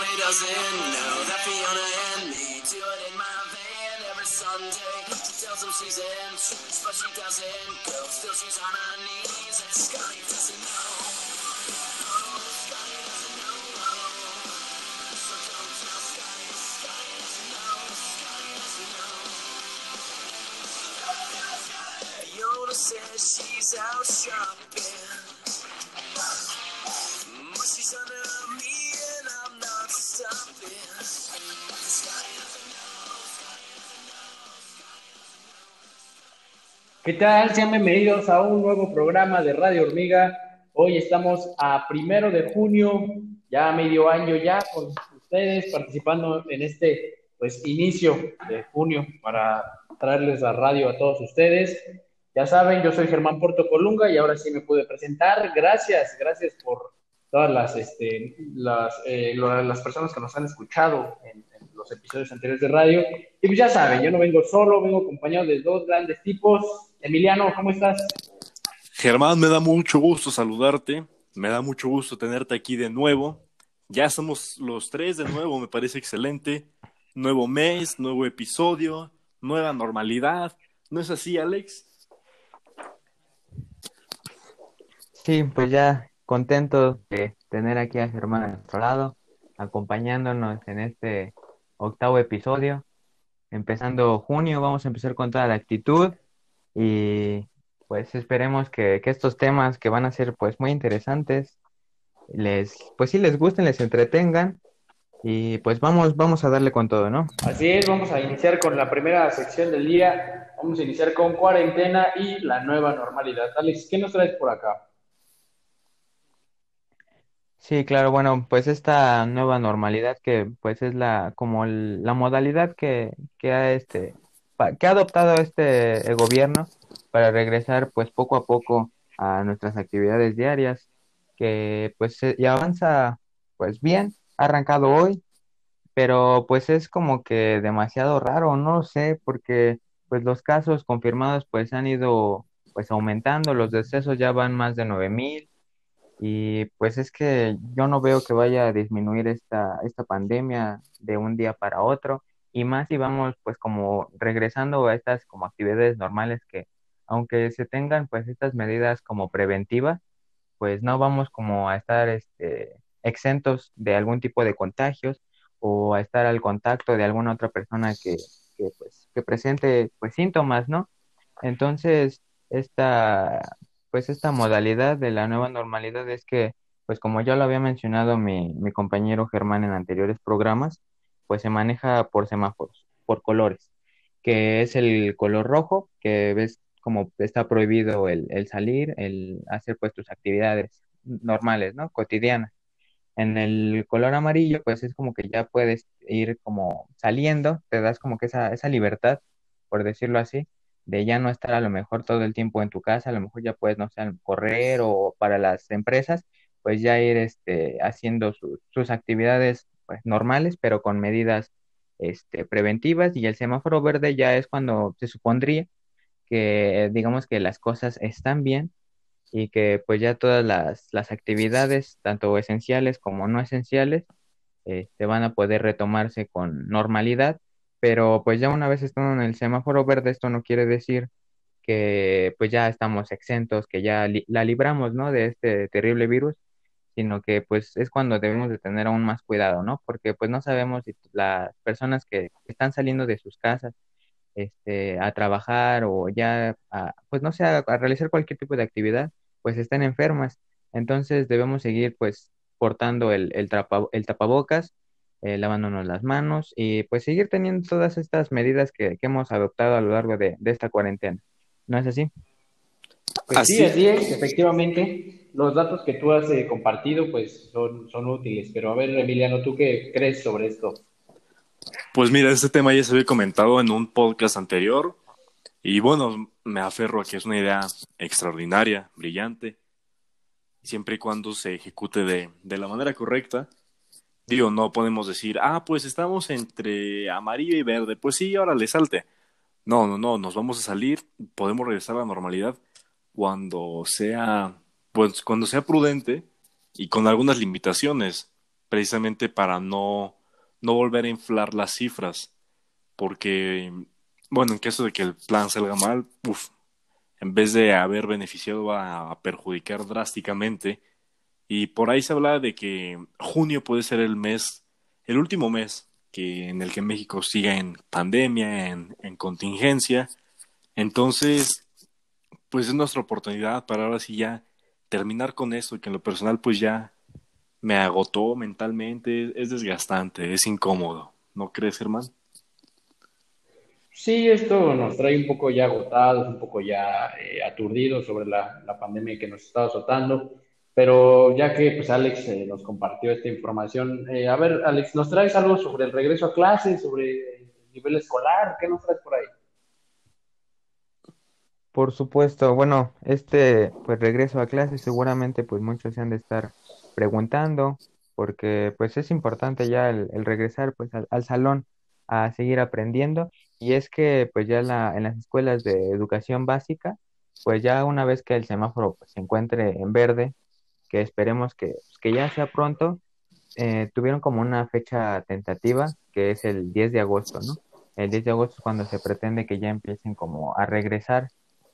Scotty doesn't know that Fiona and me do it in my van every Sunday. She tells him she's in but she doesn't go. Still, she's on her knees, and Scotty doesn't know. Says she's out shopping. ¿Qué tal? Sean bienvenidos a un nuevo programa de Radio Hormiga. Hoy estamos a primero de junio, ya medio año ya con ustedes participando en este pues inicio de junio para traerles la radio a todos ustedes. Ya saben, yo soy Germán Porto Colunga y ahora sí me pude presentar. Gracias, gracias por todas las, este, las, eh, las personas que nos han escuchado en, en los episodios anteriores de radio. Y pues ya saben, yo no vengo solo, vengo acompañado de dos grandes tipos. Emiliano, ¿cómo estás? Germán, me da mucho gusto saludarte, me da mucho gusto tenerte aquí de nuevo. Ya somos los tres de nuevo, me parece excelente. Nuevo mes, nuevo episodio, nueva normalidad. ¿No es así, Alex? Sí, pues ya contento de tener aquí a Germán a nuestro lado, acompañándonos en este octavo episodio. Empezando junio, vamos a empezar con toda la actitud y pues esperemos que, que estos temas que van a ser pues muy interesantes, les, pues sí les gusten, les entretengan y pues vamos, vamos a darle con todo, ¿no? Así es, vamos a iniciar con la primera sección del día. Vamos a iniciar con cuarentena y la nueva normalidad. Alex, ¿qué nos traes por acá? Sí, claro, bueno, pues esta nueva normalidad que pues es la como el- la modalidad que, que ha este que ha adoptado este eh, gobierno para regresar pues poco a poco a nuestras actividades diarias, que pues se- y avanza pues bien, ha arrancado hoy, pero pues es como que demasiado raro, no sé, porque pues los casos confirmados pues han ido pues aumentando, los decesos ya van más de nueve mil y pues es que yo no veo que vaya a disminuir esta, esta pandemia de un día para otro, y más si vamos pues como regresando a estas como actividades normales que aunque se tengan pues estas medidas como preventivas, pues no vamos como a estar este, exentos de algún tipo de contagios o a estar al contacto de alguna otra persona que, que, pues, que presente pues síntomas, ¿no? Entonces, esta, pues esta modalidad de la nueva normalidad es que, pues como ya lo había mencionado mi, mi compañero Germán en anteriores programas, pues se maneja por semáforos, por colores, que es el color rojo, que ves como está prohibido el, el salir, el hacer pues tus actividades normales, ¿no? Cotidianas. En el color amarillo, pues es como que ya puedes ir como saliendo, te das como que esa, esa libertad, por decirlo así, de ya no estar a lo mejor todo el tiempo en tu casa, a lo mejor ya puedes, no sé, correr o para las empresas, pues ya ir este, haciendo sus, sus actividades pues, normales, pero con medidas este, preventivas. Y el semáforo verde ya es cuando se supondría que, digamos que las cosas están bien y que pues ya todas las, las actividades, tanto esenciales como no esenciales, este, van a poder retomarse con normalidad, pero pues ya una vez estando en el semáforo verde, esto no quiere decir que pues ya estamos exentos, que ya li- la libramos, ¿no? De este terrible virus, sino que pues es cuando debemos de tener aún más cuidado, ¿no? Porque pues no sabemos si las personas que están saliendo de sus casas, este, a trabajar o ya, a, pues no sé, a, realizar cualquier tipo de actividad, pues estén enfermas. Entonces debemos seguir pues portando el, el, trapa- el tapabocas, eh, lavándonos las manos y pues seguir teniendo todas estas medidas que, que hemos adoptado a lo largo de, de esta cuarentena. ¿No es así? Pues sí, Así- así es, efectivamente. Los datos que tú has eh, compartido pues son, son útiles. Pero a ver, Emiliano, ¿tú qué crees sobre esto? Pues mira, este tema ya se había comentado en un podcast anterior y bueno, me aferro a que es una idea extraordinaria, brillante, siempre y cuando se ejecute de, de la manera correcta. Digo, no podemos decir, ah, pues estamos entre amarillo y verde, pues sí, ahora le salte. No, no, no, nos vamos a salir, podemos regresar a la normalidad cuando sea, pues cuando sea prudente y con algunas limitaciones. precisamente para no, no volver a inflar las cifras, porque, bueno, en caso de que el plan salga mal, uf, en vez de haber beneficiado va a perjudicar drásticamente. Y por ahí se habla de que junio puede ser el mes, el último mes que en el que México siga en pandemia, en, en contingencia. Entonces, pues es nuestra oportunidad para ahora sí ya terminar con esto, que en lo personal pues ya me agotó mentalmente, es desgastante, es incómodo, ¿no crees, hermano? Sí, esto nos trae un poco ya agotados, un poco ya eh, aturdidos sobre la, la, pandemia que nos está azotando, pero ya que pues Alex eh, nos compartió esta información, eh, a ver, Alex, ¿nos traes algo sobre el regreso a clases, sobre el nivel escolar? ¿Qué nos traes por ahí? Por supuesto, bueno, este pues regreso a clases seguramente pues muchos se han de estar preguntando porque pues es importante ya el, regresar pues al, salón a seguir aprendiendo y es que pues ya la, en las escuelas de educación básica pues ya una vez que el semáforo pues, se encuentre en verde que esperemos que, pues, que ya sea pronto eh, tuvieron como una fecha tentativa que es el 10 de agosto, ¿no? El 10 de agosto es cuando se pretende que ya empiecen como a regresar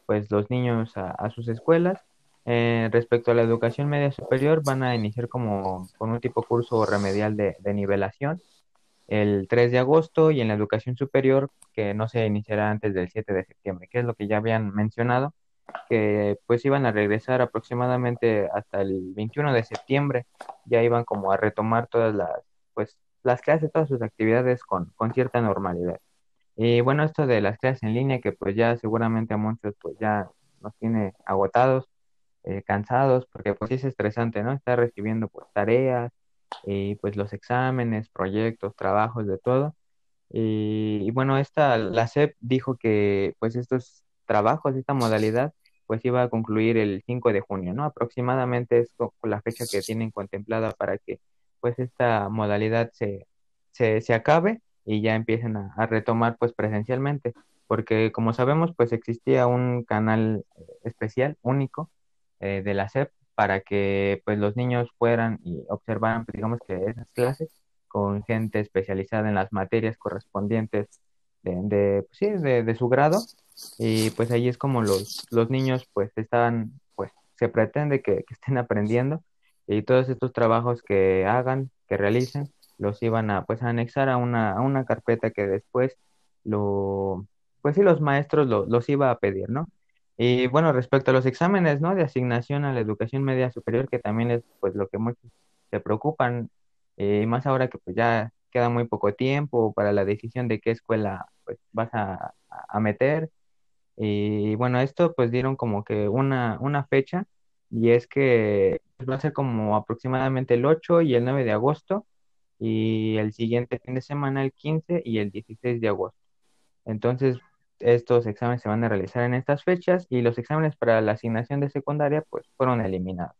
pues los niños a, sus escuelas. Eh, respecto a la educación media superior, van a iniciar como con un tipo curso remedial de, nivelación el 3 de agosto y en la educación superior que no se iniciará antes del 7 de septiembre, que es lo que ya habían mencionado, que pues iban a regresar aproximadamente hasta el 21 de septiembre, ya iban como a retomar todas las, pues, las clases, todas sus actividades con, con cierta normalidad. Y bueno, esto de las clases en línea, que pues ya seguramente a muchos pues ya nos tiene agotados, eh, cansados, porque pues es estresante, ¿no? Estar recibiendo pues tareas y pues los exámenes, proyectos, trabajos, de todo. Y, bueno, esta, la SEP dijo que pues estos trabajos, esta modalidad, pues iba a concluir el 5 de junio, ¿no? Aproximadamente es la fecha que tienen contemplada para que pues esta modalidad se, se, se acabe y ya empiecen a, retomar pues presencialmente, porque como sabemos pues existía un canal eh, especial, único, eh, de la SEP para que pues los niños fueran y observaran pues, digamos que esas clases con gente especializada en las materias correspondientes de, pues, sí, de, su grado. Y pues ahí es como los, los niños pues estaban pues se pretende que, que estén aprendiendo y todos estos trabajos que hagan, que realicen, los iban a pues a anexar a una, a una carpeta que después lo, pues sí, los maestros lo, los iba a pedir, ¿no? Y bueno, respecto a los exámenes, ¿no? De asignación a la educación media superior, que también es pues lo que muchos se preocupan, eh, y más ahora que pues ya queda muy poco tiempo para la decisión de qué escuela pues vas a, a meter. Y bueno, esto pues dieron como que una, una fecha, y es que pues, va a ser como aproximadamente el 8 y el 9 de agosto, y el siguiente fin de semana el 15 y el 16 de agosto. Entonces, estos exámenes se van a realizar en estas fechas y los exámenes para la asignación de secundaria pues fueron eliminados.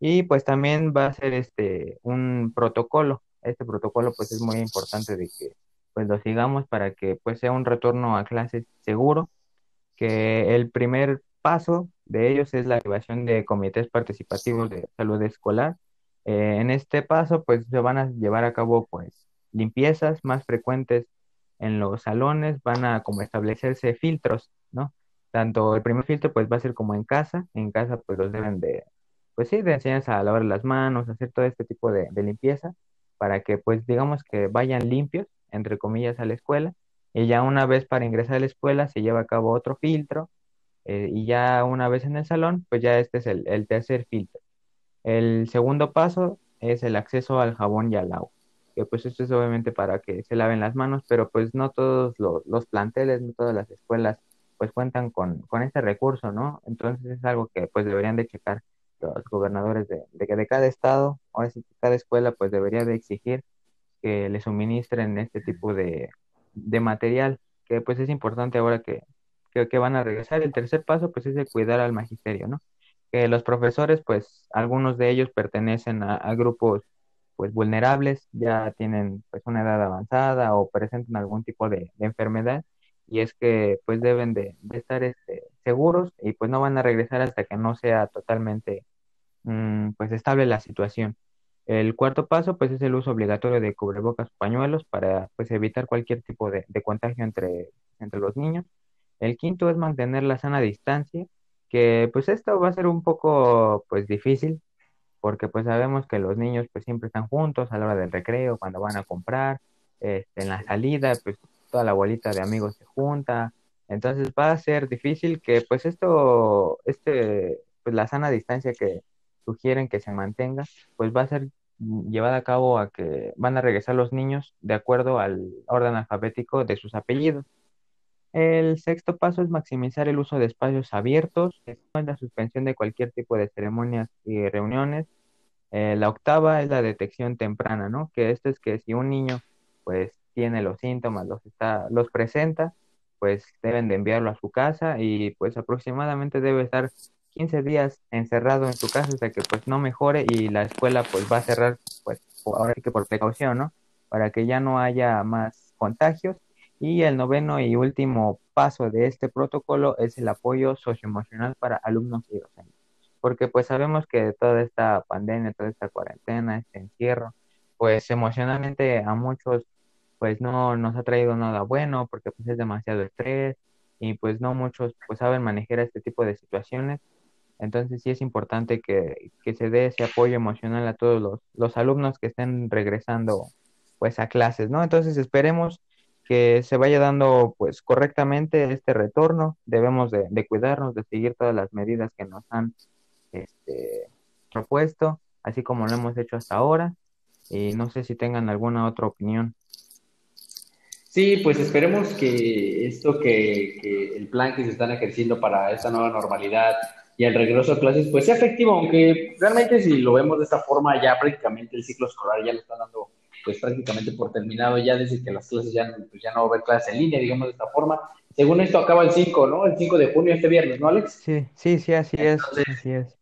Y pues también va a ser este un protocolo. Este protocolo pues es muy importante de que pues lo sigamos para que pues sea un retorno a clases seguro, que el primer paso de ellos es la activación de comités participativos de salud escolar eh, en este paso, pues se van a llevar a cabo, pues, limpiezas más frecuentes en los salones, van a como establecerse filtros, ¿no? Tanto el primer filtro, pues, va a ser como en casa, en casa, pues, los deben de, pues sí, de enseñarse a lavar las manos, hacer todo este tipo de, limpieza, para que, pues, digamos que vayan limpios, entre comillas, a la escuela, y ya una vez para ingresar a la escuela se lleva a cabo otro filtro, eh, y ya una vez en el salón, pues ya este es el tercer filtro. El segundo paso es el acceso al jabón y al agua, que pues esto es obviamente para que se laven las manos, pero pues no todos los, planteles, no todas las escuelas pues cuentan con, con, este recurso, ¿no? Entonces es algo que pues deberían de checar los gobernadores de, de, de cada estado, ahora sí cada escuela pues debería de exigir que le suministren este tipo de, de material, que pues es importante ahora que, que, que, van a regresar. El tercer paso pues es el cuidar al magisterio, ¿no? Que los profesores, pues algunos de ellos pertenecen a, grupos pues vulnerables, ya tienen pues una edad avanzada o presentan algún tipo de, enfermedad y es que pues deben de, estar este, seguros y pues no van a regresar hasta que no sea totalmente mm, pues estable la situación. El cuarto paso, pues, es el uso obligatorio de cubrebocas o pañuelos para, pues, evitar cualquier tipo de, de contagio entre, entre los niños. El quinto es mantener la sana distancia, que, pues, esto va a ser un poco, pues, difícil, porque, pues, sabemos que los niños, pues, siempre están juntos a la hora del recreo, cuando van a comprar, este, en la salida, pues, toda la bolita de amigos se junta. Entonces, va a ser difícil que, pues, esto, este, pues, la sana distancia que sugieren que se mantenga, pues va a ser llevada a cabo a que van a regresar los niños de acuerdo al orden alfabético de sus apellidos. El sexto paso es maximizar el uso de espacios abiertos, la suspensión de cualquier tipo de ceremonias y reuniones. Eh, la octava es la detección temprana, ¿no? Que esto es que si un niño pues tiene los síntomas, los está, los presenta, pues deben de enviarlo a su casa y pues aproximadamente debe estar 15 días encerrado en su casa hasta que pues no mejore y la escuela pues va a cerrar pues ahora que por precaución, ¿no? Para que ya no haya más contagios. Y el noveno y último paso de este protocolo es el apoyo socioemocional para alumnos y docentes. Porque pues sabemos que toda esta pandemia, toda esta cuarentena, este encierro, pues emocionalmente a muchos pues no nos ha traído nada bueno porque pues es demasiado estrés y pues no muchos pues saben manejar este tipo de situaciones entonces sí es importante que, se dé ese apoyo emocional a todos los, los, alumnos que estén regresando pues a clases, ¿no? Entonces esperemos que se vaya dando pues correctamente este retorno, debemos de, cuidarnos, de seguir todas las medidas que nos han este, propuesto, así como lo hemos hecho hasta ahora, y no sé si tengan alguna otra opinión. Sí, pues esperemos que esto que, el plan que se están ejerciendo para esta nueva normalidad y el regreso a clases pues sea efectivo, aunque realmente si lo vemos de esta forma ya prácticamente el ciclo escolar ya lo está dando pues prácticamente por terminado ya desde que las clases ya, pues, ya no va a haber clases en línea, digamos de esta forma. Según esto acaba el 5, ¿no? El 5 de junio, este viernes, ¿no, Alex? Sí, sí, sí, así es, así es.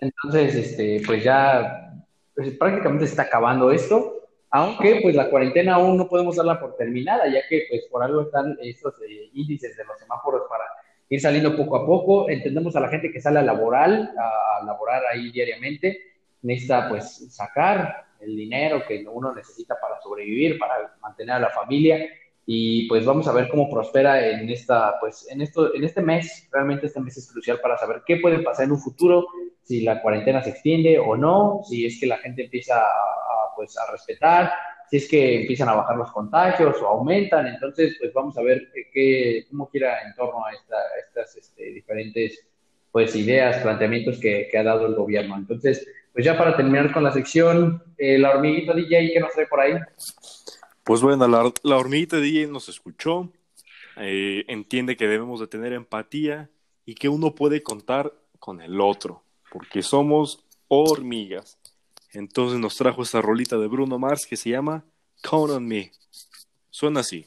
Entonces, este, pues ya pues, prácticamente se está acabando esto, aunque pues la cuarentena aún no podemos darla por terminada, ya que pues por algo están estos eh, índices de los semáforos para ir saliendo poco a poco. Entendemos a la gente que sale a laborar, a, laborar ahí diariamente, necesita pues sacar el dinero que uno necesita para sobrevivir, para mantener a la familia y pues vamos a ver cómo prospera en esta pues en esto en este mes realmente este mes es crucial para saber qué puede pasar en un futuro si la cuarentena se extiende o no si es que la gente empieza a, pues a respetar si es que empiezan a bajar los contagios o aumentan. Entonces, pues vamos a ver qué, cómo quiera en torno a, estas este, diferentes pues, ideas, planteamientos que, ha dado el gobierno. Entonces, pues ya para terminar con la sección, eh, la hormiguita DJ, ¿qué nos trae por ahí? Pues bueno, la, la hormiguita DJ nos escuchó, eh, entiende que debemos de tener empatía y que uno puede contar con el otro, porque somos hormigas. Entonces nos trajo esta rolita de Bruno Mars que se llama Count on Me. Suena así.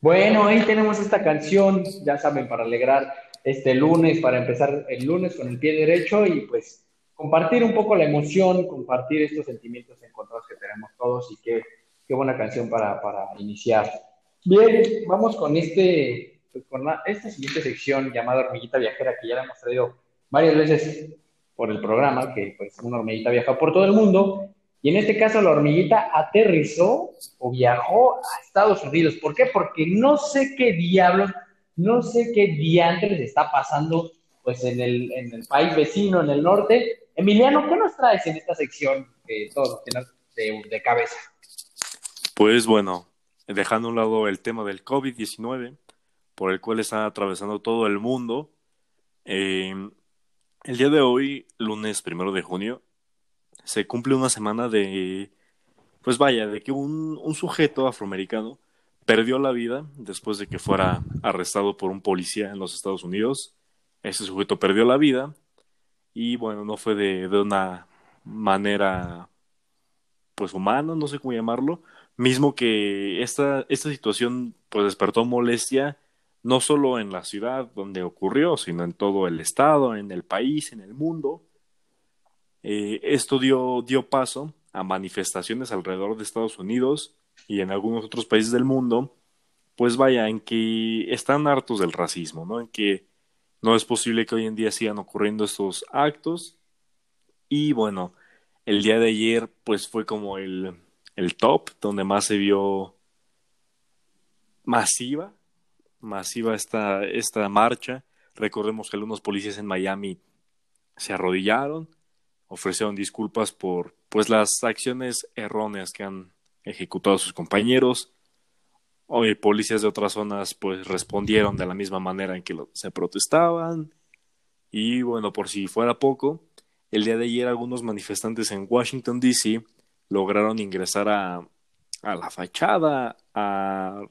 Bueno, ahí tenemos esta canción, ya saben, para alegrar este lunes, para empezar el lunes con el pie derecho y pues compartir un poco la emoción, compartir estos sentimientos encontrados que tenemos todos y qué, qué buena canción para, para, iniciar. Bien, vamos con, este, pues, con esta siguiente sección llamada Hormiguita Viajera que ya la hemos traído varias veces por el programa, que pues una hormiguita viaja por todo el mundo. Y en este caso la hormiguita aterrizó o viajó a Estados Unidos. ¿Por qué? Porque no sé qué diablos, no sé qué diantres está pasando pues en el, en el país vecino, en el norte, Emiliano, ¿qué nos traes en esta sección de todo de, de cabeza? Pues bueno, dejando a un lado el tema del COVID-19, por el cual está atravesando todo el mundo, eh, el día de hoy, lunes primero de junio, se cumple una semana de, pues vaya, de que un, sujeto afroamericano perdió la vida después de que fuera arrestado por un policía en los Estados Unidos. Ese sujeto perdió la vida y bueno, no fue de, de una manera pues humana, no sé cómo llamarlo, mismo que esta, esta situación pues despertó molestia no solo en la ciudad donde ocurrió, sino en todo el estado, en el país, en el mundo. Eh, esto dio, dio paso a manifestaciones alrededor de Estados Unidos y en algunos otros países del mundo, pues vaya, en que están hartos del racismo, ¿no? En que no es posible que hoy en día sigan ocurriendo estos actos. Y bueno, el día de ayer, pues fue como el, el top, donde más se vio masiva, masiva esta, esta marcha. Recordemos que algunos policías en Miami se arrodillaron, ofrecieron disculpas por pues las acciones erróneas que han ejecutado sus compañeros. Hoy policías de otras zonas pues respondieron de la misma manera en que se protestaban. Y bueno, por si fuera poco, el día de ayer algunos manifestantes en Washington DC lograron ingresar a, a la fachada, a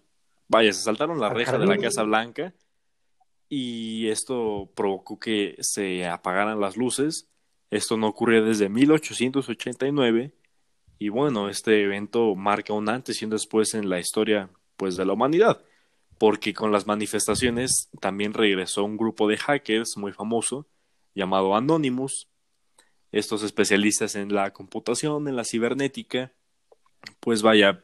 vaya, se saltaron la reja de la Casa Blanca y esto provocó que se apagaran las luces esto no ocurrió desde 1889 y bueno, este evento marca un antes y un después en la historia pues de la humanidad, porque con las manifestaciones también regresó un grupo de hackers muy famoso llamado Anonymous. Estos especialistas en la computación, en la cibernética, pues vaya,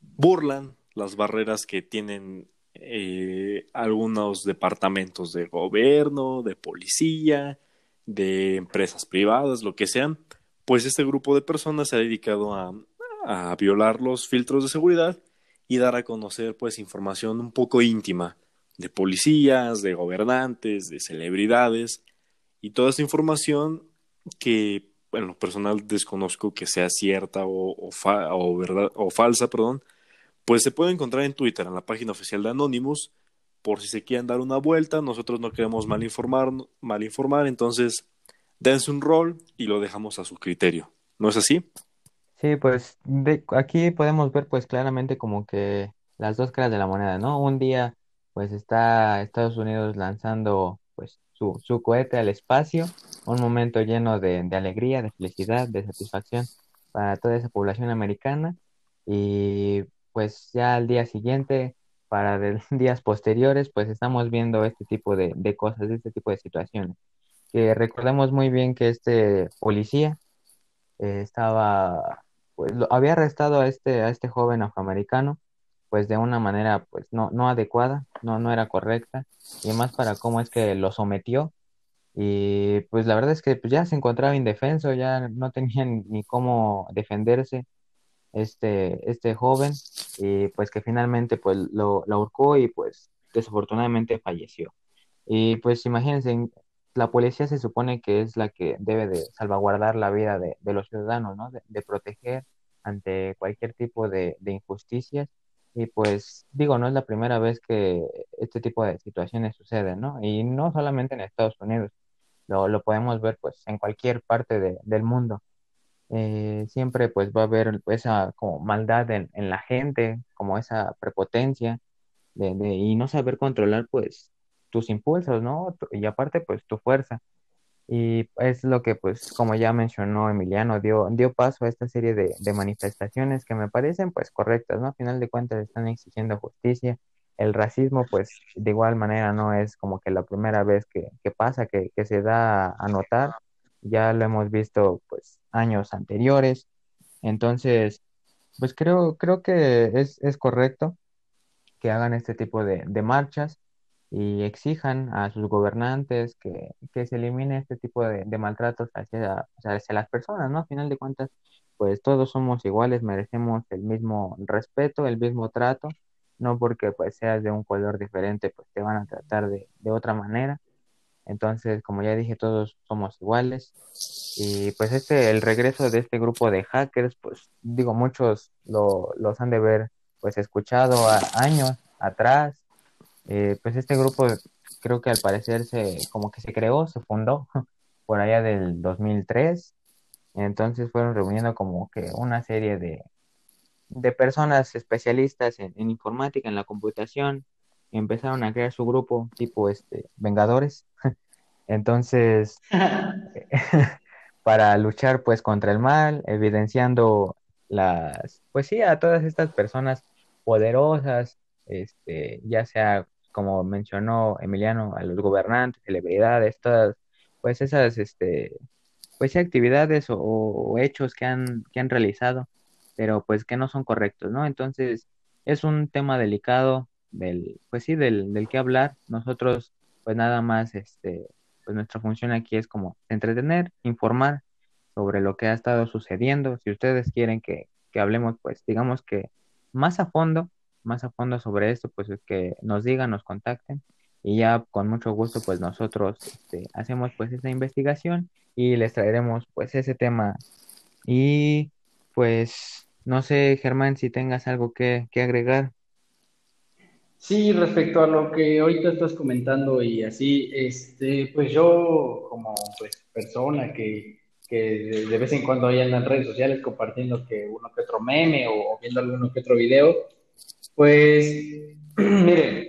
burlan las barreras que tienen eh, algunos departamentos de gobierno, de policía, de empresas privadas, lo que sean, pues este grupo de personas se ha dedicado a, violar los filtros de seguridad y dar a conocer pues información un poco íntima de policías, de gobernantes, de celebridades y toda esta información que en lo personal desconozco que sea cierta o, o, verdad, o falsa, perdón, pues se puede encontrar en Twitter, en la página oficial de Anonymous, por si se quieren dar una vuelta, nosotros no queremos mal informar, mal informar, entonces dense un rol y lo dejamos a su criterio. ¿No es así? Sí, pues de, aquí podemos ver pues claramente como que las dos caras de la moneda, ¿no? Un día pues está Estados Unidos lanzando pues su, su cohete al espacio, un momento lleno de, de alegría, de felicidad, de satisfacción para toda esa población americana y pues ya al día siguiente para días posteriores, pues estamos viendo este tipo de, de cosas, este tipo de situaciones. Que recordemos muy bien que este policía eh, estaba, pues había arrestado a este, a este joven afroamericano, pues de una manera pues no, no adecuada, no, no era correcta, y más para cómo es que lo sometió. Y pues la verdad es que pues, ya se encontraba indefenso, ya no tenía ni cómo defenderse este, este joven, y pues que finalmente pues lo, lo ahorcó y pues desafortunadamente falleció. Y pues imagínense, la policía se supone que es la que debe de salvaguardar la vida de, de los ciudadanos, ¿no? De, proteger ante cualquier tipo de, de, injusticias. Y pues digo, no es la primera vez que este tipo de situaciones suceden, ¿no? Y no solamente en Estados Unidos, lo, lo podemos ver pues en cualquier parte de, del mundo. Eh, siempre pues va a haber esa como maldad en, la gente, como esa prepotencia y no saber controlar pues tus impulsos, ¿no? Y aparte pues tu fuerza. Y es lo que pues como ya mencionó Emiliano, dio, dio paso a esta serie de, manifestaciones que me parecen pues correctas, ¿no? A final de cuentas están exigiendo justicia. El racismo pues de igual manera no es como que la primera vez que, pasa, que se da a notar ya lo hemos visto pues años anteriores. Entonces, pues creo, creo que es, es correcto que hagan este tipo de, de, marchas y exijan a sus gobernantes que, que se elimine este tipo de, maltratos hacia, hacia las personas, ¿no? A final de cuentas, pues todos somos iguales, merecemos el mismo respeto, el mismo trato, no porque pues seas de un color diferente, pues te van a tratar de, de otra manera. Entonces, como ya dije, todos somos iguales. Y pues este, el regreso de este grupo de hackers, pues digo, muchos lo, los han de ver pues escuchado a, años atrás. Eh, pues este grupo creo que al parecer se como que se creó, se fundó por allá del 2003. Entonces fueron reuniendo como que una serie de, de personas especialistas en, informática, en la computación, empezaron a crear su grupo tipo este Vengadores. Entonces, para luchar pues contra el mal, evidenciando las, pues sí, a todas estas personas poderosas, este, ya sea como mencionó Emiliano, a los gobernantes, celebridades, todas, pues esas, este, pues actividades o, o hechos que han, que han realizado, pero pues que no son correctos, ¿no? Entonces, es un tema delicado del, pues sí, del, del que hablar. Nosotros, pues nada más, este, pues nuestra función aquí es como entretener, informar sobre lo que ha estado sucediendo. Si ustedes quieren que, que hablemos, pues digamos que más a fondo, más a fondo sobre esto, pues que nos digan, nos contacten y ya con mucho gusto pues nosotros este, hacemos pues esa investigación y les traeremos pues ese tema y pues no sé Germán si tengas algo que, que agregar. Sí, respecto a lo que ahorita estás comentando y así, este, pues yo como pues persona que, que de, vez en cuando hay en redes sociales compartiendo que uno que otro meme o, viendo alguno que otro video, pues miren,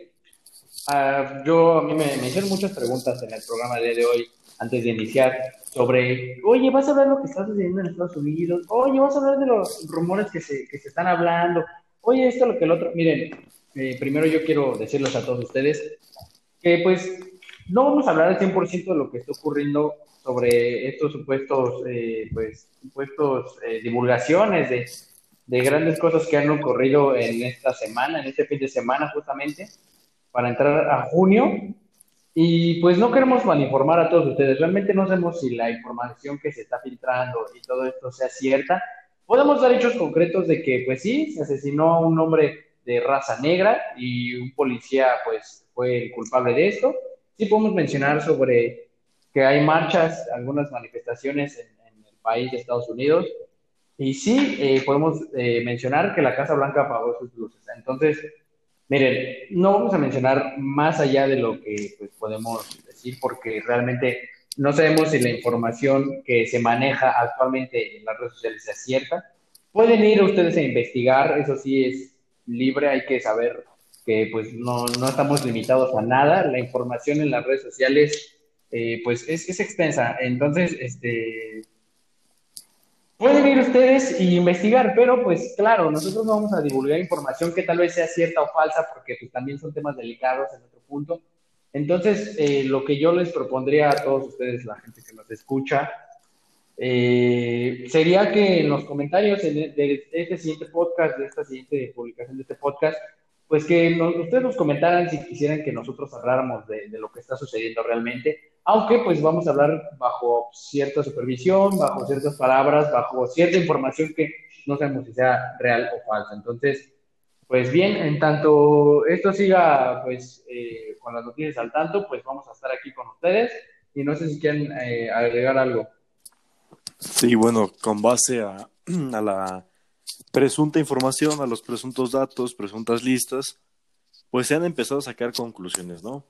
ah, yo a mí me, me hicieron muchas preguntas en el programa de, hoy antes de iniciar sobre, oye, vas a hablar lo que está sucediendo en Estados Unidos, oye, vas a hablar de los rumores que se, que se están hablando, oye, esto, lo que el otro, miren, eh, primero yo quiero decirles a todos ustedes que pues no vamos a hablar al 100% de lo que está ocurriendo sobre estos supuestos, eh, pues, supuestos eh, divulgaciones de, de, grandes cosas que han ocurrido en esta semana, en este fin de semana justamente, para entrar a junio. Y pues no queremos malinformar a todos ustedes. Realmente no sabemos si la información que se está filtrando y todo esto sea cierta. Podemos dar hechos concretos de que, pues sí, se asesinó a un hombre de raza negra y un policía pues fue el culpable de esto. Sí podemos mencionar sobre que hay marchas, algunas manifestaciones en, el país de Estados Unidos y sí eh, podemos eh, mencionar que la Casa Blanca apagó sus luces. Entonces, miren, no vamos a mencionar más allá de lo que pues, podemos decir porque realmente no sabemos si la información que se maneja actualmente en las redes sociales es cierta. Pueden ir ustedes a investigar, eso sí es libre, hay que saber que pues no, no estamos limitados a nada, la información en las redes sociales eh, pues es, es, extensa, entonces este pueden ir ustedes y investigar, pero pues claro, nosotros no vamos a divulgar información que tal vez sea cierta o falsa, porque pues también son temas delicados en otro punto. Entonces, eh, lo que yo les propondría a todos ustedes, la gente que nos escucha, eh, sería que en los comentarios de, de, este siguiente podcast, de esta siguiente publicación de este podcast, pues que ustedes nos comentaran si quisieran que nosotros habláramos de, de, lo que está sucediendo realmente, aunque pues vamos a hablar bajo cierta supervisión, bajo ciertas palabras, bajo cierta información que no sabemos si sea real o falsa. Entonces, pues bien, en tanto esto siga pues eh, con las noticias al tanto, pues vamos a estar aquí con ustedes y no sé si quieren eh, agregar algo. Sí, bueno, con base a, a, la presunta información, a los presuntos datos, presuntas listas, pues se han empezado a sacar conclusiones, ¿no?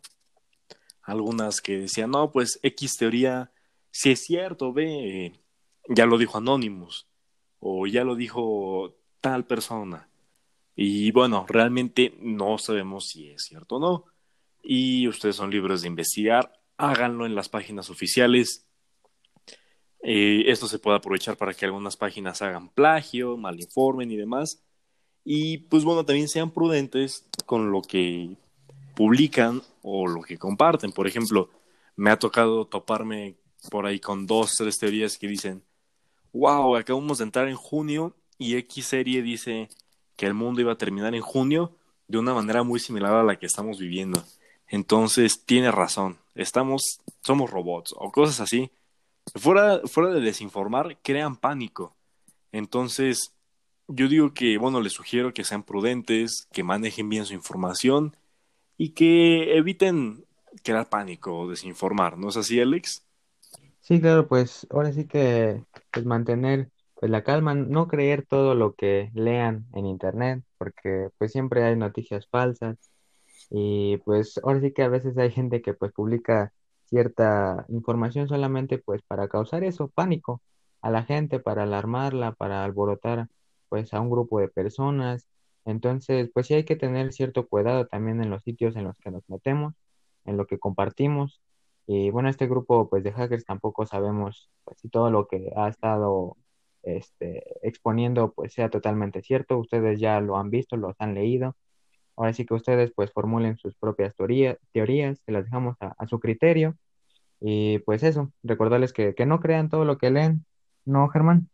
Algunas que decían, no, pues X teoría, si es cierto, ve, ya lo dijo Anonymous, o ya lo dijo tal persona. Y bueno, realmente no sabemos si es cierto o no. Y ustedes son libres de investigar, háganlo en las páginas oficiales eh, esto se puede aprovechar para que algunas páginas hagan plagio, malinformen y demás. Y pues bueno, también sean prudentes con lo que publican o lo que comparten. Por ejemplo, me ha tocado toparme por ahí con dos, tres teorías que dicen, wow, acabamos de entrar en junio y X serie dice que el mundo iba a terminar en junio de una manera muy similar a la que estamos viviendo. Entonces, tiene razón, estamos, somos robots o cosas así fuera, fuera de desinformar, crean pánico. Entonces, yo digo que, bueno, les sugiero que sean prudentes, que manejen bien su información y que eviten crear pánico o desinformar, ¿no es así, Alex? Sí, claro, pues ahora sí que pues mantener pues la calma, no creer todo lo que lean en internet, porque pues siempre hay noticias falsas y pues ahora sí que a veces hay gente que pues publica cierta información solamente pues para causar eso, pánico. a la gente, para alarmarla, para alborotar pues a un grupo de personas. Entonces, pues sí hay que tener cierto cuidado también en los sitios en los que nos metemos, en lo que compartimos. Y bueno, este grupo pues de hackers tampoco sabemos pues, si todo lo que ha estado este, exponiendo pues sea totalmente cierto. Ustedes ya lo han visto, los han leído. Ahora sí que ustedes pues formulen sus propias teorías, teorías se las dejamos a, su criterio. Y pues eso, recordarles que, que no crean todo lo que leen, ¿no, Germán?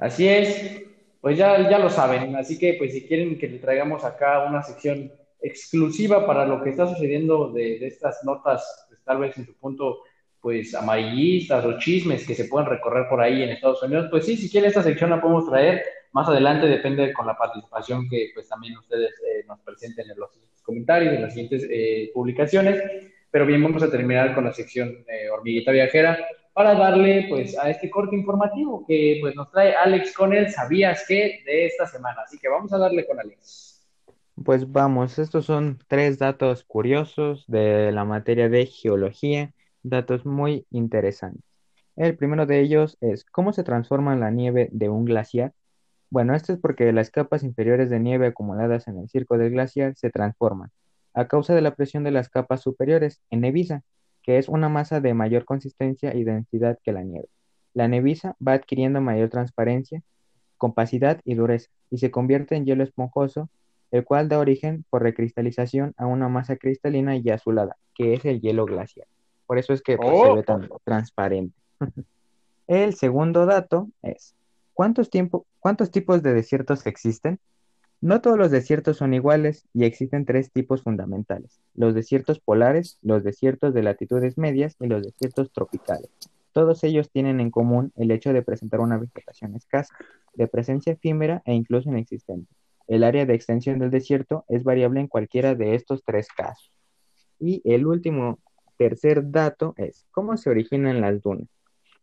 Así es, pues ya, ya lo saben, así que pues si quieren que le traigamos acá una sección exclusiva para lo que está sucediendo de, de estas notas, pues, tal vez en su punto pues amarillistas o chismes que se pueden recorrer por ahí en Estados Unidos, pues sí, si quieren esta sección la podemos traer más adelante, depende con la participación que pues también ustedes eh, nos presenten en los comentarios, en las siguientes eh, publicaciones. Pero bien, vamos a terminar con la sección eh, hormiguita viajera para darle pues a este corte informativo que pues nos trae Alex con el ¿Sabías qué? de esta semana. Así que vamos a darle con Alex. Pues vamos, estos son tres datos curiosos de la materia de geología, datos muy interesantes. El primero de ellos es cómo se transforma la nieve de un glaciar. Bueno, esto es porque las capas inferiores de nieve acumuladas en el circo del glaciar se transforman a causa de la presión de las capas superiores en neviza, que es una masa de mayor consistencia y densidad que la nieve. La neviza va adquiriendo mayor transparencia, compacidad y dureza, y se convierte en hielo esponjoso, el cual da origen por recristalización a una masa cristalina y azulada, que es el hielo glacial. Por eso es que pues, se ve tan transparente. el segundo dato es, ¿cuántos, tiempo, ¿cuántos tipos de desiertos existen? No todos los desiertos son iguales y existen tres tipos fundamentales, los desiertos polares, los desiertos de latitudes medias y los desiertos tropicales. Todos ellos tienen en común el hecho de presentar una vegetación escasa, de presencia efímera e incluso inexistente. El área de extensión del desierto es variable en cualquiera de estos tres casos. Y el último, tercer dato es, ¿cómo se originan las dunas?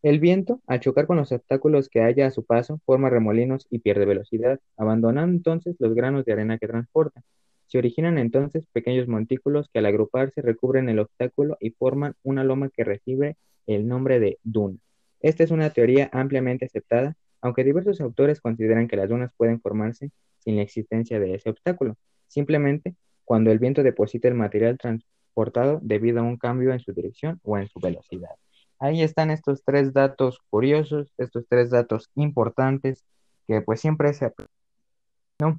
El viento, al chocar con los obstáculos que haya a su paso, forma remolinos y pierde velocidad, abandonando entonces los granos de arena que transporta. Se originan entonces pequeños montículos que al agruparse recubren el obstáculo y forman una loma que recibe el nombre de duna. Esta es una teoría ampliamente aceptada, aunque diversos autores consideran que las dunas pueden formarse sin la existencia de ese obstáculo, simplemente cuando el viento deposita el material transportado debido a un cambio en su dirección o en su velocidad. Ahí están estos tres datos curiosos, estos tres datos importantes que pues siempre se... ¿no?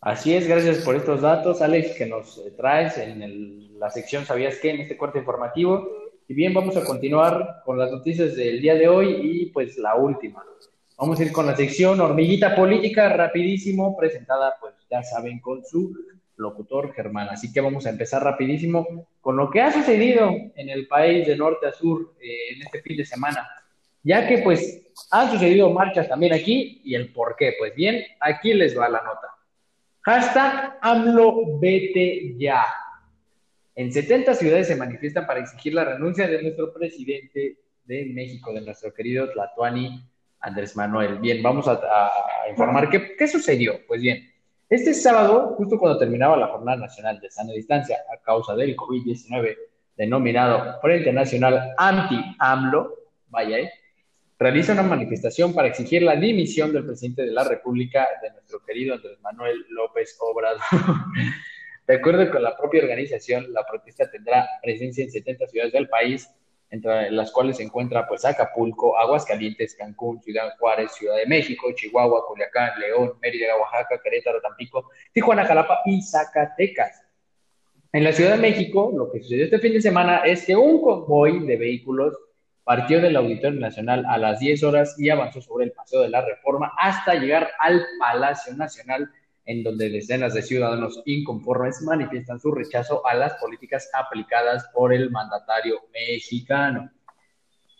Así es, gracias por estos datos, Alex, que nos eh, traes en el, la sección ¿Sabías qué? en este corte informativo. Y bien, vamos a continuar con las noticias del día de hoy y pues la última. Vamos a ir con la sección Hormiguita Política, rapidísimo, presentada pues ya saben con su locutor Germán. Así que vamos a empezar rapidísimo con lo que ha sucedido en el país de norte a sur eh, en este fin de semana, ya que pues han sucedido marchas también aquí y el por qué. Pues bien, aquí les va la nota. Hashtag AMLO vete ya. En 70 ciudades se manifiestan para exigir la renuncia de nuestro presidente de México, de nuestro querido Tlatuani Andrés Manuel. Bien, vamos a, informar qué sucedió. Pues bien, este sábado, justo cuando terminaba la Jornada Nacional de Sana Distancia a causa del COVID-19, denominado Frente Nacional Anti-AMLO, vaya, ¿eh? realiza una manifestación para exigir la dimisión del presidente de la República, de nuestro querido Andrés Manuel López Obrador. de acuerdo con la propia organización, la protesta tendrá presencia en 70 ciudades del país entre las cuales se encuentra pues Acapulco, Aguascalientes, Cancún, Ciudad Juárez, Ciudad de México, Chihuahua, Culiacán, León, Mérida, Oaxaca, Querétaro, Tampico, Tijuana, Jalapa y Zacatecas. En la Ciudad de México, lo que sucedió este fin de semana es que un convoy de vehículos partió del Auditorio Nacional a las 10 horas y avanzó sobre el Paseo de la Reforma hasta llegar al Palacio Nacional en donde decenas de ciudadanos inconformes manifiestan su rechazo a las políticas aplicadas por el mandatario mexicano.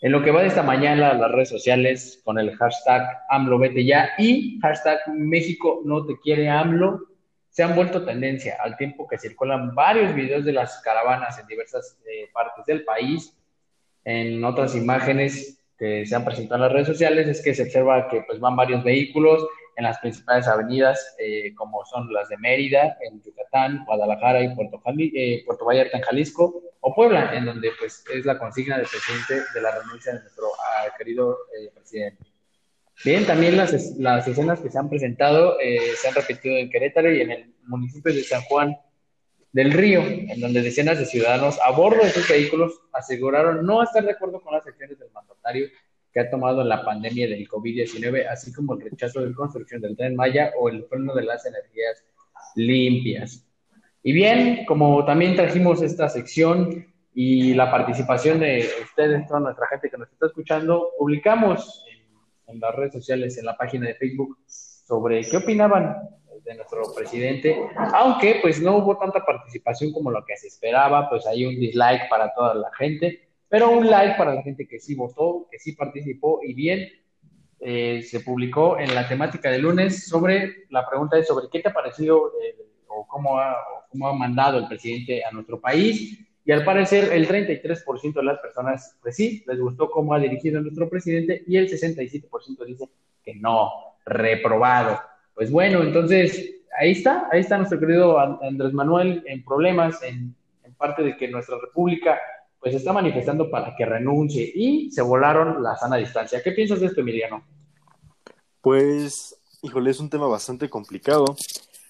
En lo que va de esta mañana las redes sociales con el hashtag AMLO vete ya y hashtag México no te quiere AMLO se han vuelto tendencia al tiempo que circulan varios videos de las caravanas en diversas eh, partes del país. En otras imágenes que se han presentado en las redes sociales es que se observa que pues van varios vehículos en las principales avenidas, eh, como son las de Mérida, en Yucatán, Guadalajara y Puerto, eh, Puerto Vallarta en Jalisco, o Puebla, en donde pues es la consigna del presidente de la renuncia de nuestro al querido eh, presidente. Bien, también las, las escenas que se han presentado eh, se han repetido en Querétaro y en el municipio de San Juan del Río, en donde decenas de ciudadanos a bordo de sus vehículos aseguraron no estar de acuerdo con las acciones del mandatario que ha tomado la pandemia del COVID-19, así como el rechazo de la construcción del tren Maya o el freno de las energías limpias. Y bien, como también trajimos esta sección y la participación de ustedes, toda nuestra gente que nos está escuchando, publicamos en, en las redes sociales, en la página de Facebook, sobre qué opinaban de nuestro presidente, aunque pues no hubo tanta participación como lo que se esperaba, pues hay un dislike para toda la gente, pero un like para la gente que sí votó, que sí participó y bien, eh, se publicó en la temática de lunes sobre, la pregunta es sobre qué te ha parecido eh, o, cómo ha, cómo ha mandado el presidente a nuestro país. Y al parecer el 33% de las personas, pues sí, les gustó cómo ha dirigido a nuestro presidente y el 67% dice que no, reprobado. Pues bueno, entonces ahí está, ahí está nuestro querido Andrés Manuel en problemas, en, parte de que nuestra república pues está manifestando para que renuncie y se volaron la sana distancia. ¿Qué piensas de esto, Emiliano? Pues, híjole, es un tema bastante complicado.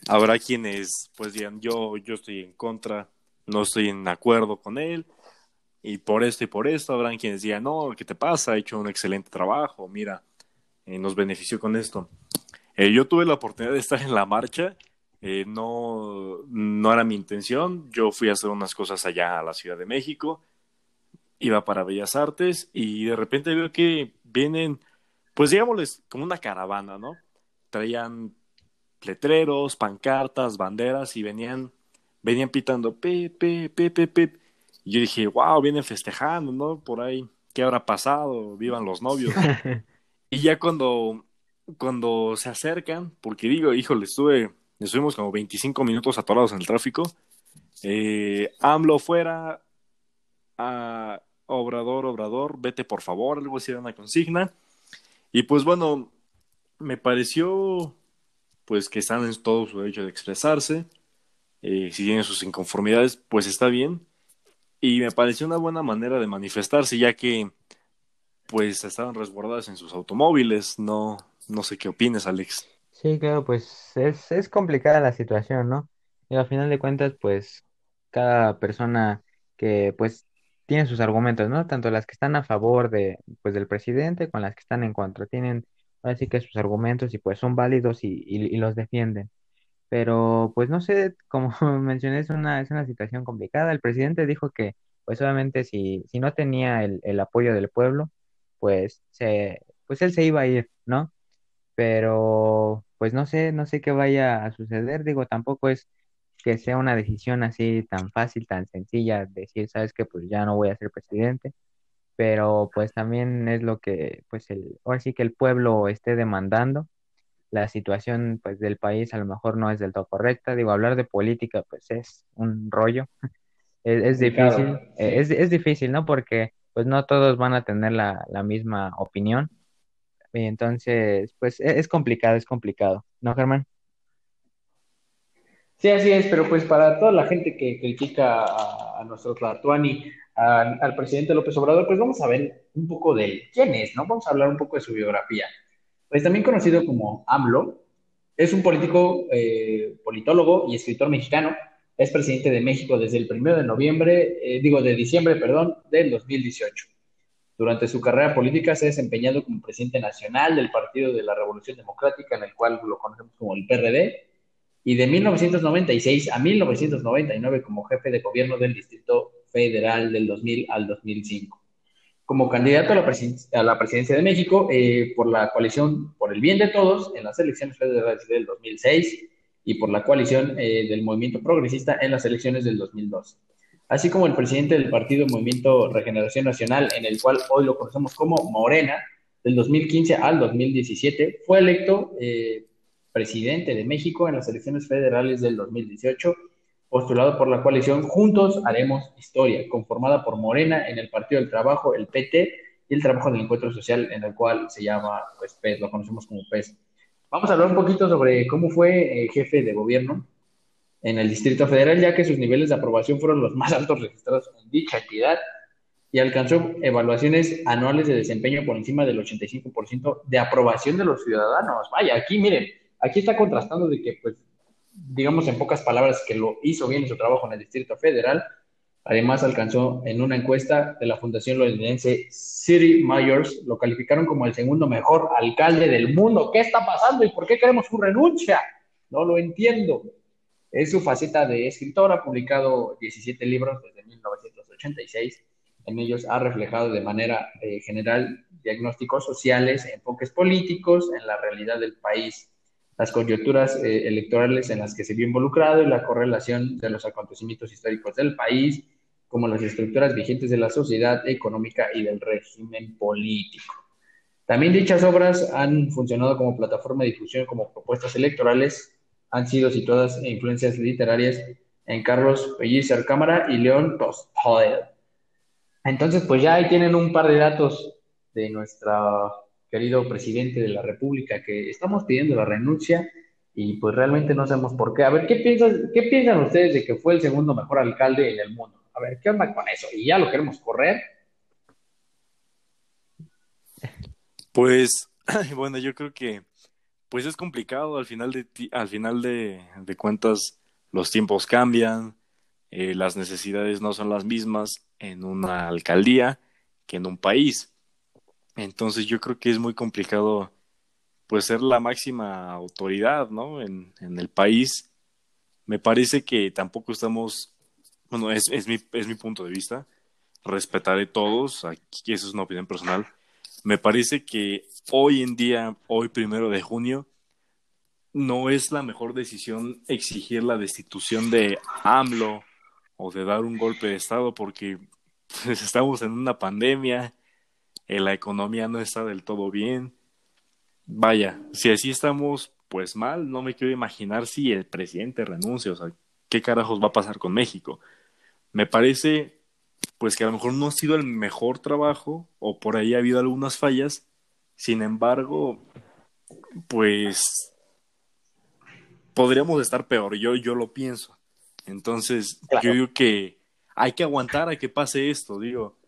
Habrá quienes, pues digan, yo, yo estoy en contra, no estoy en acuerdo con él, y por esto y por esto. Habrán quienes digan, no, ¿qué te pasa? Ha hecho un excelente trabajo, mira, eh, nos benefició con esto. Eh, yo tuve la oportunidad de estar en la marcha, eh, no, no era mi intención, yo fui a hacer unas cosas allá a la Ciudad de México, iba para Bellas Artes y de repente veo que vienen, pues digámosles, como una caravana, ¿no? Traían letreros, pancartas, banderas y venían, venían pitando pe, pe, pe, pe, pe. Y yo dije, wow, vienen festejando, ¿no? Por ahí, ¿qué habrá pasado? Vivan los novios. y ya cuando, cuando se acercan, porque digo, híjole, estuve, estuvimos como 25 minutos atorados en el tráfico. Eh, AMLO fuera, a Obrador, Obrador, vete por favor, algo así era una consigna. Y pues bueno, me pareció pues que están en todo su derecho de expresarse. Eh, si tienen sus inconformidades, pues está bien. Y me pareció una buena manera de manifestarse, ya que pues estaban resguardadas en sus automóviles. No, no sé qué opines, Alex. Sí, claro, pues es, es complicada la situación, ¿no? Y al final de cuentas, pues cada persona que pues tienen sus argumentos, ¿no? Tanto las que están a favor de, pues, del presidente con las que están en contra. Tienen así que sus argumentos y pues son válidos y, y, los defienden. Pero pues no sé, como mencioné, es una, es una situación complicada. El presidente dijo que pues obviamente si, si no tenía el, el apoyo del pueblo, pues, se, pues él se iba a ir, ¿no? Pero pues no sé, no sé qué vaya a suceder. Digo, tampoco es que sea una decisión así tan fácil, tan sencilla, decir, sabes que pues ya no voy a ser presidente, pero pues también es lo que, pues el, ahora sí que el pueblo esté demandando, la situación pues del país a lo mejor no es del todo correcta, digo, hablar de política pues es un rollo, es, difícil, es, es, difícil, ¿no? Porque pues no todos van a tener la, la misma opinión, entonces pues e, es complicado, es complicado, ¿no, Germán? Sí, así es, pero pues para toda la gente que critica a, nuestro Tlatuani, al presidente López Obrador, pues vamos a ver un poco de quién es, ¿no? Vamos a hablar un poco de su biografía. Pues también conocido como AMLO, es un político, eh, politólogo y escritor mexicano. Es presidente de México desde el 1 de noviembre, eh, digo, de diciembre, perdón, del 2018. Durante su carrera política se ha desempeñado como presidente nacional del Partido de la Revolución Democrática, en el cual lo conocemos como el PRD, y de 1996 a 1999 como jefe de gobierno del Distrito Federal del 2000 al 2005. Como candidato a la, presidencia de México eh, por la coalición Por el Bien de Todos en las elecciones federales del 2006 y por la coalición eh, del Movimiento Progresista en las elecciones del 2012. Así como el presidente del partido Movimiento Regeneración Nacional, en el cual hoy lo conocemos como Morena, del 2015 al 2017, fue electo eh, presidente de México en las elecciones federales del 2018, postulado por la coalición Juntos Haremos Historia, conformada por Morena en el Partido del Trabajo, el PT, y el Trabajo del Encuentro Social, en el cual se llama pues, PES, lo conocemos como PES. Vamos a hablar un poquito sobre cómo fue eh, jefe de gobierno en el Distrito Federal, ya que sus niveles de aprobación fueron los más altos registrados en dicha entidad. y alcanzó evaluaciones anuales de desempeño por encima del 85% de aprobación de los ciudadanos. Vaya, aquí miren, aquí está contrastando de que, pues, digamos en pocas palabras, que lo hizo bien en su trabajo en el Distrito Federal. Además, alcanzó en una encuesta de la Fundación Londinense City Mayors, lo calificaron como el segundo mejor alcalde del mundo. ¿Qué está pasando y por qué queremos su renuncia? No lo entiendo. Es su faceta de escritora, ha publicado 17 libros desde 1986 en ellos ha reflejado de manera eh, general diagnósticos sociales, enfoques políticos en la realidad del país, las coyunturas eh, electorales en las que se vio involucrado y la correlación de los acontecimientos históricos del país, como las estructuras vigentes de la sociedad económica y del régimen político. También dichas obras han funcionado como plataforma de difusión, como propuestas electorales, han sido situadas en influencias literarias en Carlos Pellicer Cámara y León Tolstoy. Entonces, pues ya ahí tienen un par de datos de nuestro querido presidente de la República que estamos pidiendo la renuncia y pues realmente no sabemos por qué. A ver, ¿qué piensan, qué piensan ustedes de que fue el segundo mejor alcalde en el mundo? A ver, ¿qué onda con eso? ¿Y ya lo queremos correr? Pues, bueno, yo creo que pues es complicado al final de al final de, cuentas los tiempos cambian, eh, las necesidades no son las mismas en una alcaldía que en un país. Entonces yo creo que es muy complicado pues ser la máxima autoridad, ¿no? En, en el país. Me parece que tampoco estamos, bueno, es, es, mi, es mi punto de vista, respetaré todos, aquí eso es una opinión personal. Me parece que hoy en día, hoy primero de junio, no es la mejor decisión exigir la destitución de AMLO o de dar un golpe de Estado porque pues, estamos en una pandemia, eh, la economía no está del todo bien. Vaya, si así estamos, pues mal, no me quiero imaginar si el presidente renuncia, o sea, ¿qué carajos va a pasar con México? Me parece, pues que a lo mejor no ha sido el mejor trabajo, o por ahí ha habido algunas fallas, sin embargo, pues podríamos estar peor, yo, yo lo pienso. Entonces, yo digo que hay que aguantar a que pase esto, digo,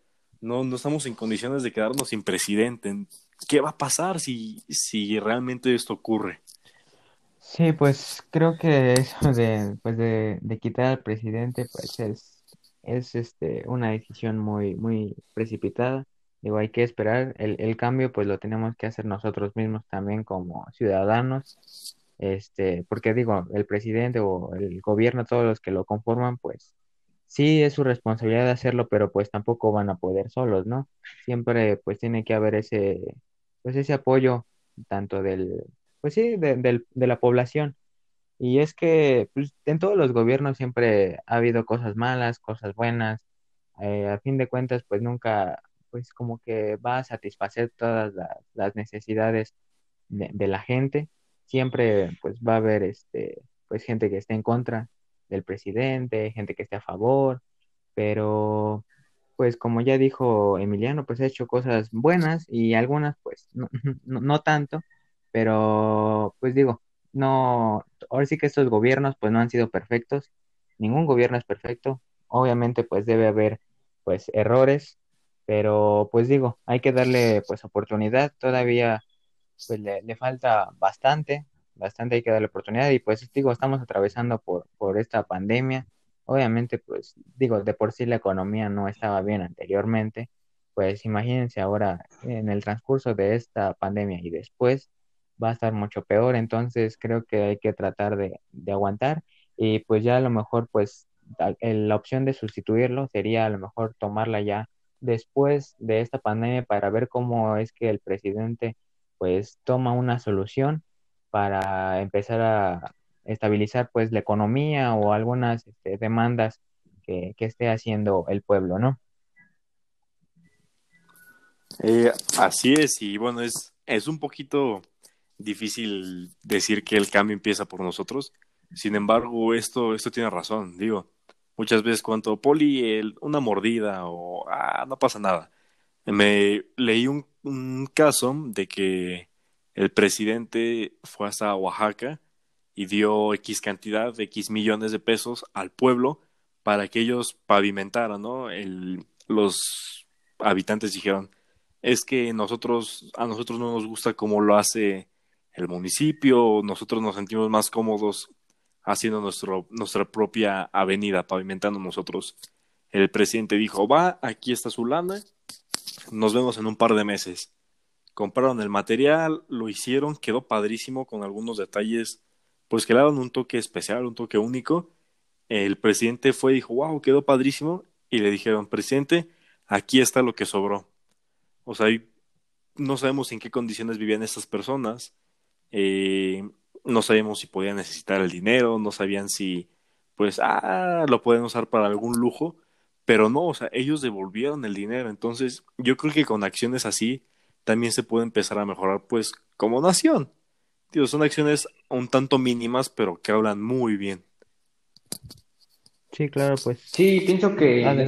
no, no estamos en condiciones de quedarnos sin presidente. ¿Qué va a pasar si, si realmente esto ocurre? Sí, pues creo que eso de, pues de, de quitar al presidente, pues es, es este, una decisión muy, muy precipitada. Digo, hay que esperar. El, el cambio, pues lo tenemos que hacer nosotros mismos también como ciudadanos este, porque digo, el presidente o el gobierno, todos los que lo conforman, pues sí es su responsabilidad de hacerlo, pero pues tampoco van a poder solos, ¿no? Siempre pues tiene que haber ese, pues ese apoyo tanto del, pues sí, de, de la población. Y es que pues, en todos los gobiernos siempre ha habido cosas malas, cosas buenas. Eh, a fin de cuentas, pues nunca, pues como que va a satisfacer todas las, necesidades de, de la gente. Siempre pues va a haber este pues gente que esté en contra del presidente, gente que esté a favor, pero pues como ya dijo Emiliano, pues ha hecho cosas buenas y algunas pues no, no, tanto, pero pues digo, no, ahora sí que estos gobiernos pues no han sido perfectos, ningún gobierno es perfecto, obviamente pues debe haber pues errores, pero pues digo, hay que darle pues oportunidad, todavía pues le, falta bastante, bastante hay que darle oportunidad y pues digo, estamos atravesando por, por esta pandemia. Obviamente, pues digo, de por sí la economía no estaba bien anteriormente, pues imagínense ahora en el transcurso de esta pandemia y después va a estar mucho peor, entonces creo que hay que tratar de, de aguantar y pues ya a lo mejor pues la opción de sustituirlo sería a lo mejor tomarla ya después de esta pandemia para ver cómo es que el presidente pues toma una solución para empezar a estabilizar pues la economía o algunas este, demandas que, esté haciendo el pueblo, ¿no? Eh, así es, y bueno, es, es un poquito difícil decir que el cambio empieza por nosotros. Sin embargo, esto, esto tiene razón. Digo, muchas veces cuando Poli, una mordida o ah, no pasa nada. Me leí un, un caso de que el presidente fue hasta Oaxaca y dio X cantidad, X millones de pesos al pueblo para que ellos pavimentaran, ¿no? El, los, habitantes dijeron, es que nosotros, a nosotros no nos gusta cómo lo hace el municipio, nosotros nos sentimos más cómodos haciendo nuestra propia avenida, pavimentando nosotros. El presidente dijo, va, aquí está su lana, nos vemos en un par de meses. Compraron el material, lo hicieron, quedó padrísimo con algunos detalles, pues que le daban un toque especial, un toque único. El presidente fue y dijo, wow, quedó padrísimo. Y le dijeron, presidente, aquí está lo que sobró. O sea, no sabemos en qué condiciones vivían estas personas. Eh, no sabíamos si podían necesitar el dinero, no sabían si, pues, ah, lo pueden usar para algún lujo, pero no, o sea, ellos devolvieron el dinero. Entonces, yo creo que con acciones así también se puede empezar a mejorar, pues, como nación. Tío, son acciones un tanto mínimas, pero que hablan muy bien. Sí, claro, pues. Sí, pienso que en,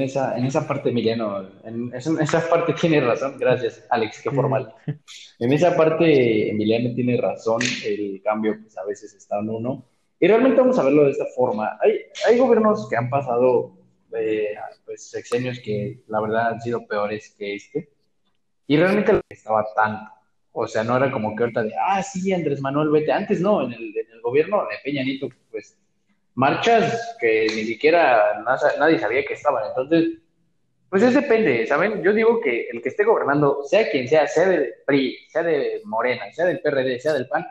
esa, en esa parte, Emiliano, en, esa parte tiene razón. Gracias, Alex, qué formal. En esa parte, Emiliano tiene razón. El cambio, pues a veces está en uno. Y realmente vamos a verlo de esta forma. Hay, hay gobiernos que han pasado eh, pues, sexenios que la verdad han sido peores que este. Y realmente estaba tanto. O sea, no era como que ahorita de, ah, sí, Andrés Manuel, vete. Antes no, en el, en el gobierno de Peña Nieto, pues marchas que ni siquiera nadie sabía que estaban. Entonces, pues eso depende, ¿saben? Yo digo que el que esté gobernando, sea quien sea, sea del PRI, sea de Morena, sea del PRD, sea del PAN,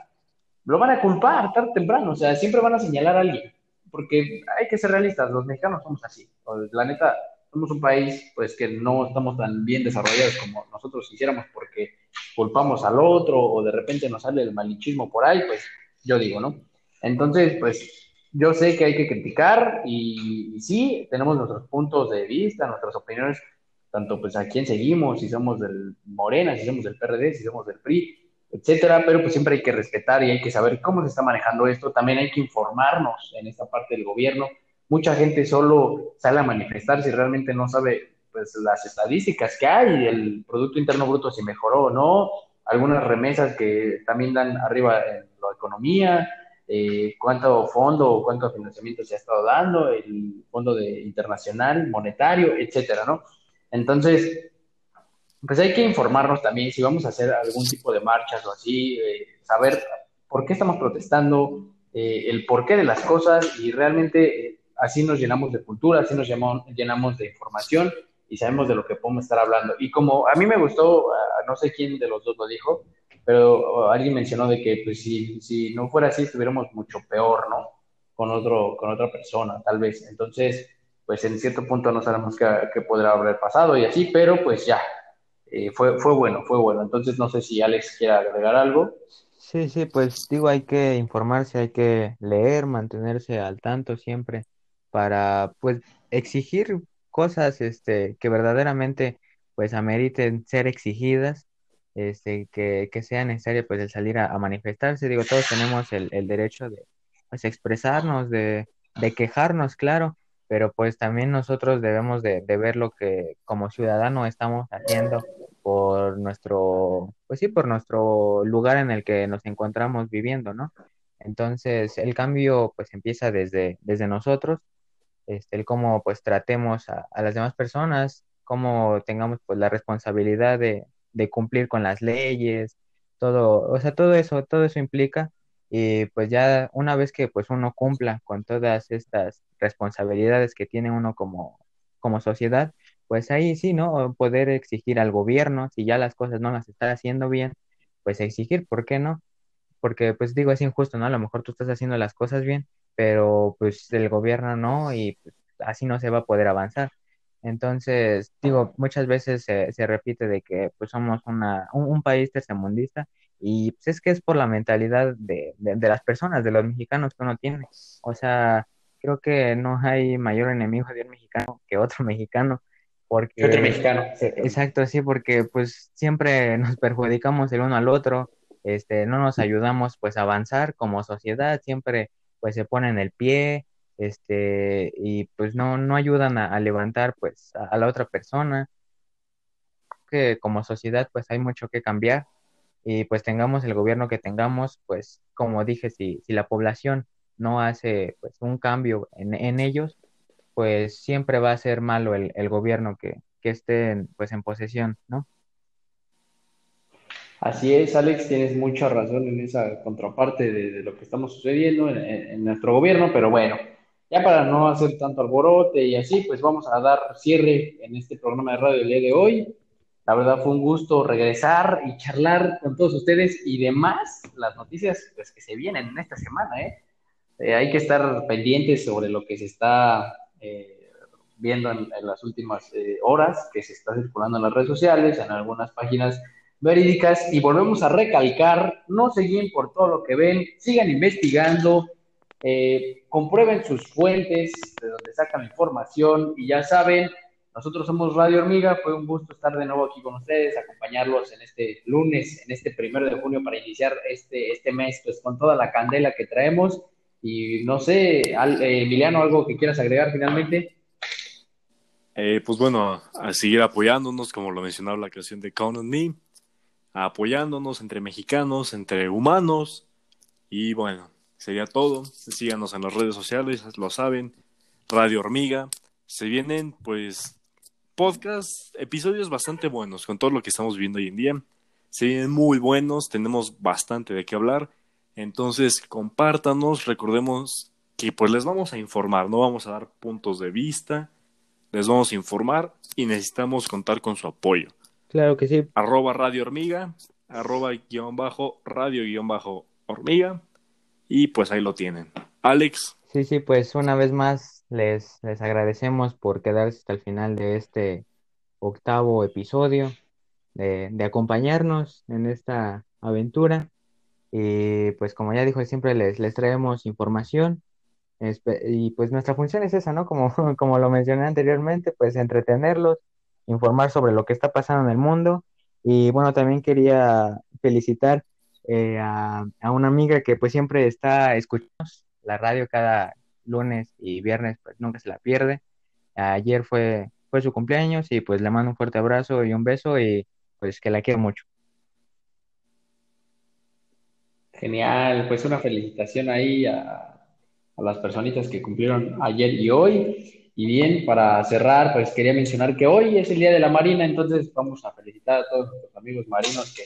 lo van a culpar tarde o temprano, o sea, siempre van a señalar a alguien, porque hay que ser realistas, los mexicanos somos así, la neta, somos un país pues que no estamos tan bien desarrollados como nosotros quisiéramos porque culpamos al otro o de repente nos sale el malichismo por ahí, pues yo digo, ¿no? Entonces, pues yo sé que hay que criticar y, sí, tenemos nuestros puntos de vista, nuestras opiniones, tanto pues a quién seguimos, si somos del Morena, si somos del PRD, si somos del PRI, etcétera, pero pues siempre hay que respetar y hay que saber cómo se está manejando esto, también hay que informarnos en esta parte del gobierno. Mucha gente solo sale a manifestar si realmente no sabe pues las estadísticas que hay, el Producto Interno Bruto si mejoró o no, algunas remesas que también dan arriba en la economía, eh, cuánto fondo o cuánto financiamiento se ha estado dando, el fondo de internacional, monetario, etcétera, ¿no? Entonces, pues hay que informarnos también si vamos a hacer algún tipo de marchas o así, eh, saber por qué estamos protestando, eh, el porqué de las cosas y realmente así nos llenamos de cultura, así nos llenamos de información y sabemos de lo que podemos estar hablando. Y como a mí me gustó, no sé quién de los dos lo dijo, pero alguien mencionó de que pues si, si no fuera así estuviéramos mucho peor, ¿no? Con, otro, con otra persona, tal vez. Entonces, pues en cierto punto no sabemos qué, podrá haber pasado y así, pero pues ya, eh, fue, fue bueno, fue bueno. Entonces no sé si Alex quiere agregar algo. Sí, sí, pues digo, hay que informarse, hay que leer, mantenerse al tanto siempre para pues exigir cosas este que verdaderamente pues ameriten ser exigidas este, que, que sea necesario pues el salir a, manifestarse. Digo, todos tenemos el, el derecho de pues, expresarnos, de, de, quejarnos, claro, pero pues también nosotros debemos de, de, ver lo que como ciudadano estamos haciendo por nuestro, pues sí, por nuestro lugar en el que nos encontramos viviendo, ¿no? Entonces, el cambio pues empieza desde, desde nosotros, este, el cómo pues tratemos a, a las demás personas, cómo tengamos pues la responsabilidad de, de cumplir con las leyes, todo, o sea, todo eso, todo eso implica y pues ya una vez que pues uno cumpla con todas estas responsabilidades que tiene uno como, como sociedad, pues ahí sí, ¿no? Poder exigir al gobierno, si ya las cosas no las está haciendo bien, pues exigir, ¿por qué no? Porque pues digo, es injusto, ¿no? A lo mejor tú estás haciendo las cosas bien, pero pues el gobierno no y pues, así no se va a poder avanzar. Entonces, digo, muchas veces se, se repite de que pues somos una, un, país tercermundista y pues es que es por la mentalidad de, de, las personas, de los mexicanos que uno tiene. O sea, creo que no hay mayor enemigo de un mexicano que otro mexicano. Porque, otro mexicano. Exacto, sí, porque pues siempre nos perjudicamos el uno al otro, este, no nos ayudamos pues a avanzar como sociedad, siempre pues se ponen el pie, este, y pues no, no ayudan a, levantar pues a, la otra persona, que como sociedad pues hay mucho que cambiar y pues tengamos el gobierno que tengamos, pues como dije, si, si la población no hace pues un cambio en, en ellos, pues siempre va a ser malo el, el gobierno que, que estén pues en posesión, ¿no? Así es, Alex, tienes mucha razón en esa contraparte de, lo que estamos sucediendo en, nuestro gobierno, pero bueno, ya para no hacer tanto alborote y así, pues vamos a dar cierre en este programa de radio el día de hoy. La verdad fue un gusto regresar y charlar con todos ustedes y demás las noticias pues, que se vienen en esta semana. ¿eh? eh hay que estar pendientes sobre lo que se está eh, viendo en, las últimas eh, horas, que se está circulando en las redes sociales, en algunas páginas verídicas y volvemos a recalcar, no se guíen por todo lo que ven, sigan investigando, eh, comprueben sus fuentes de donde sacan información y ya saben, nosotros somos Radio Hormiga, fue un gusto estar de nuevo aquí con ustedes, acompañarlos en este lunes, en este primero de junio para iniciar este, este mes pues con toda la candela que traemos y no sé, eh, Emiliano, algo que quieras agregar finalmente. Eh, pues bueno, a seguir apoyándonos, como lo mencionaba la creación de Count Me apoyándonos entre mexicanos, entre humanos. Y bueno, sería todo. Síganos en las redes sociales, lo saben. Radio Hormiga. Se vienen, pues, podcasts, episodios bastante buenos con todo lo que estamos viendo hoy en día. Se vienen muy buenos, tenemos bastante de qué hablar. Entonces, compártanos, recordemos que pues les vamos a informar, no vamos a dar puntos de vista, les vamos a informar y necesitamos contar con su apoyo. Claro que sí. Arroba Radio Hormiga, arroba guion bajo, radio guion bajo hormiga. Y pues ahí lo tienen. Alex. Sí, sí, pues una vez más les, les agradecemos por quedarse hasta el final de este octavo episodio, de, de acompañarnos en esta aventura. Y pues como ya dijo, siempre les, les traemos información. Y pues nuestra función es esa, ¿no? Como, como lo mencioné anteriormente, pues entretenerlos, informar sobre lo que está pasando en el mundo. Y bueno, también quería felicitar eh, a, una amiga que pues siempre está escuchando la radio cada lunes y viernes, pues nunca se la pierde. Ayer fue, fue su cumpleaños y pues le mando un fuerte abrazo y un beso y pues que la quiero mucho. Genial, pues una felicitación ahí a, a las personitas que cumplieron ayer y hoy. Y bien, para cerrar, pues quería mencionar que hoy es el Día de la Marina, entonces vamos a felicitar a todos nuestros amigos marinos que,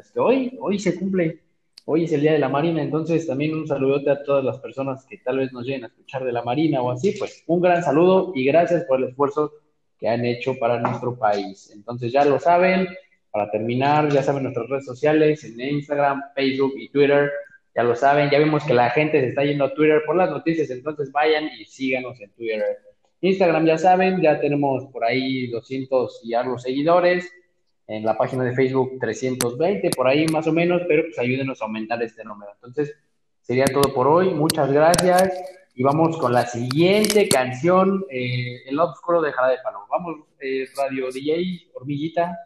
pues que hoy, hoy se cumple, hoy es el Día de la Marina, entonces también un saludote a todas las personas que tal vez nos lleguen a escuchar de la Marina o así, pues un gran saludo y gracias por el esfuerzo que han hecho para nuestro país. Entonces ya lo saben, para terminar, ya saben nuestras redes sociales en Instagram, Facebook y Twitter, ya lo saben, ya vimos que la gente se está yendo a Twitter por las noticias, entonces vayan y síganos en Twitter. Instagram ya saben, ya tenemos por ahí 200 y algo seguidores. En la página de Facebook 320, por ahí más o menos, pero pues ayúdenos a aumentar este número. Entonces, sería todo por hoy. Muchas gracias. Y vamos con la siguiente canción, eh, El lado oscuro de Jara de Palo. Vamos, eh, Radio DJ, hormiguita.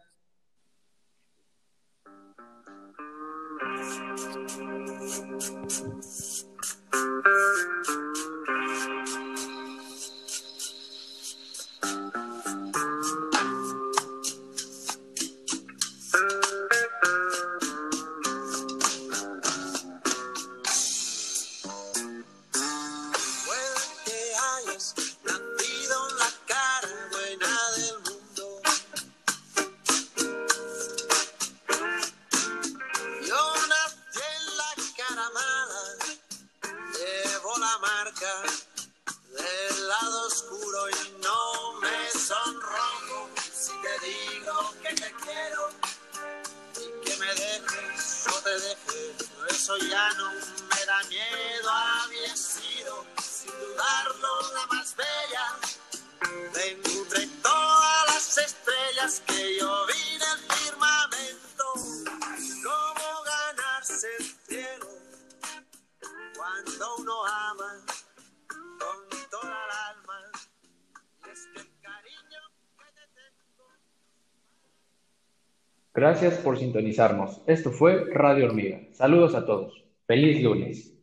Gracias por sintonizarnos. Esto fue Radio Hormiga. Saludos a todos. Feliz lunes.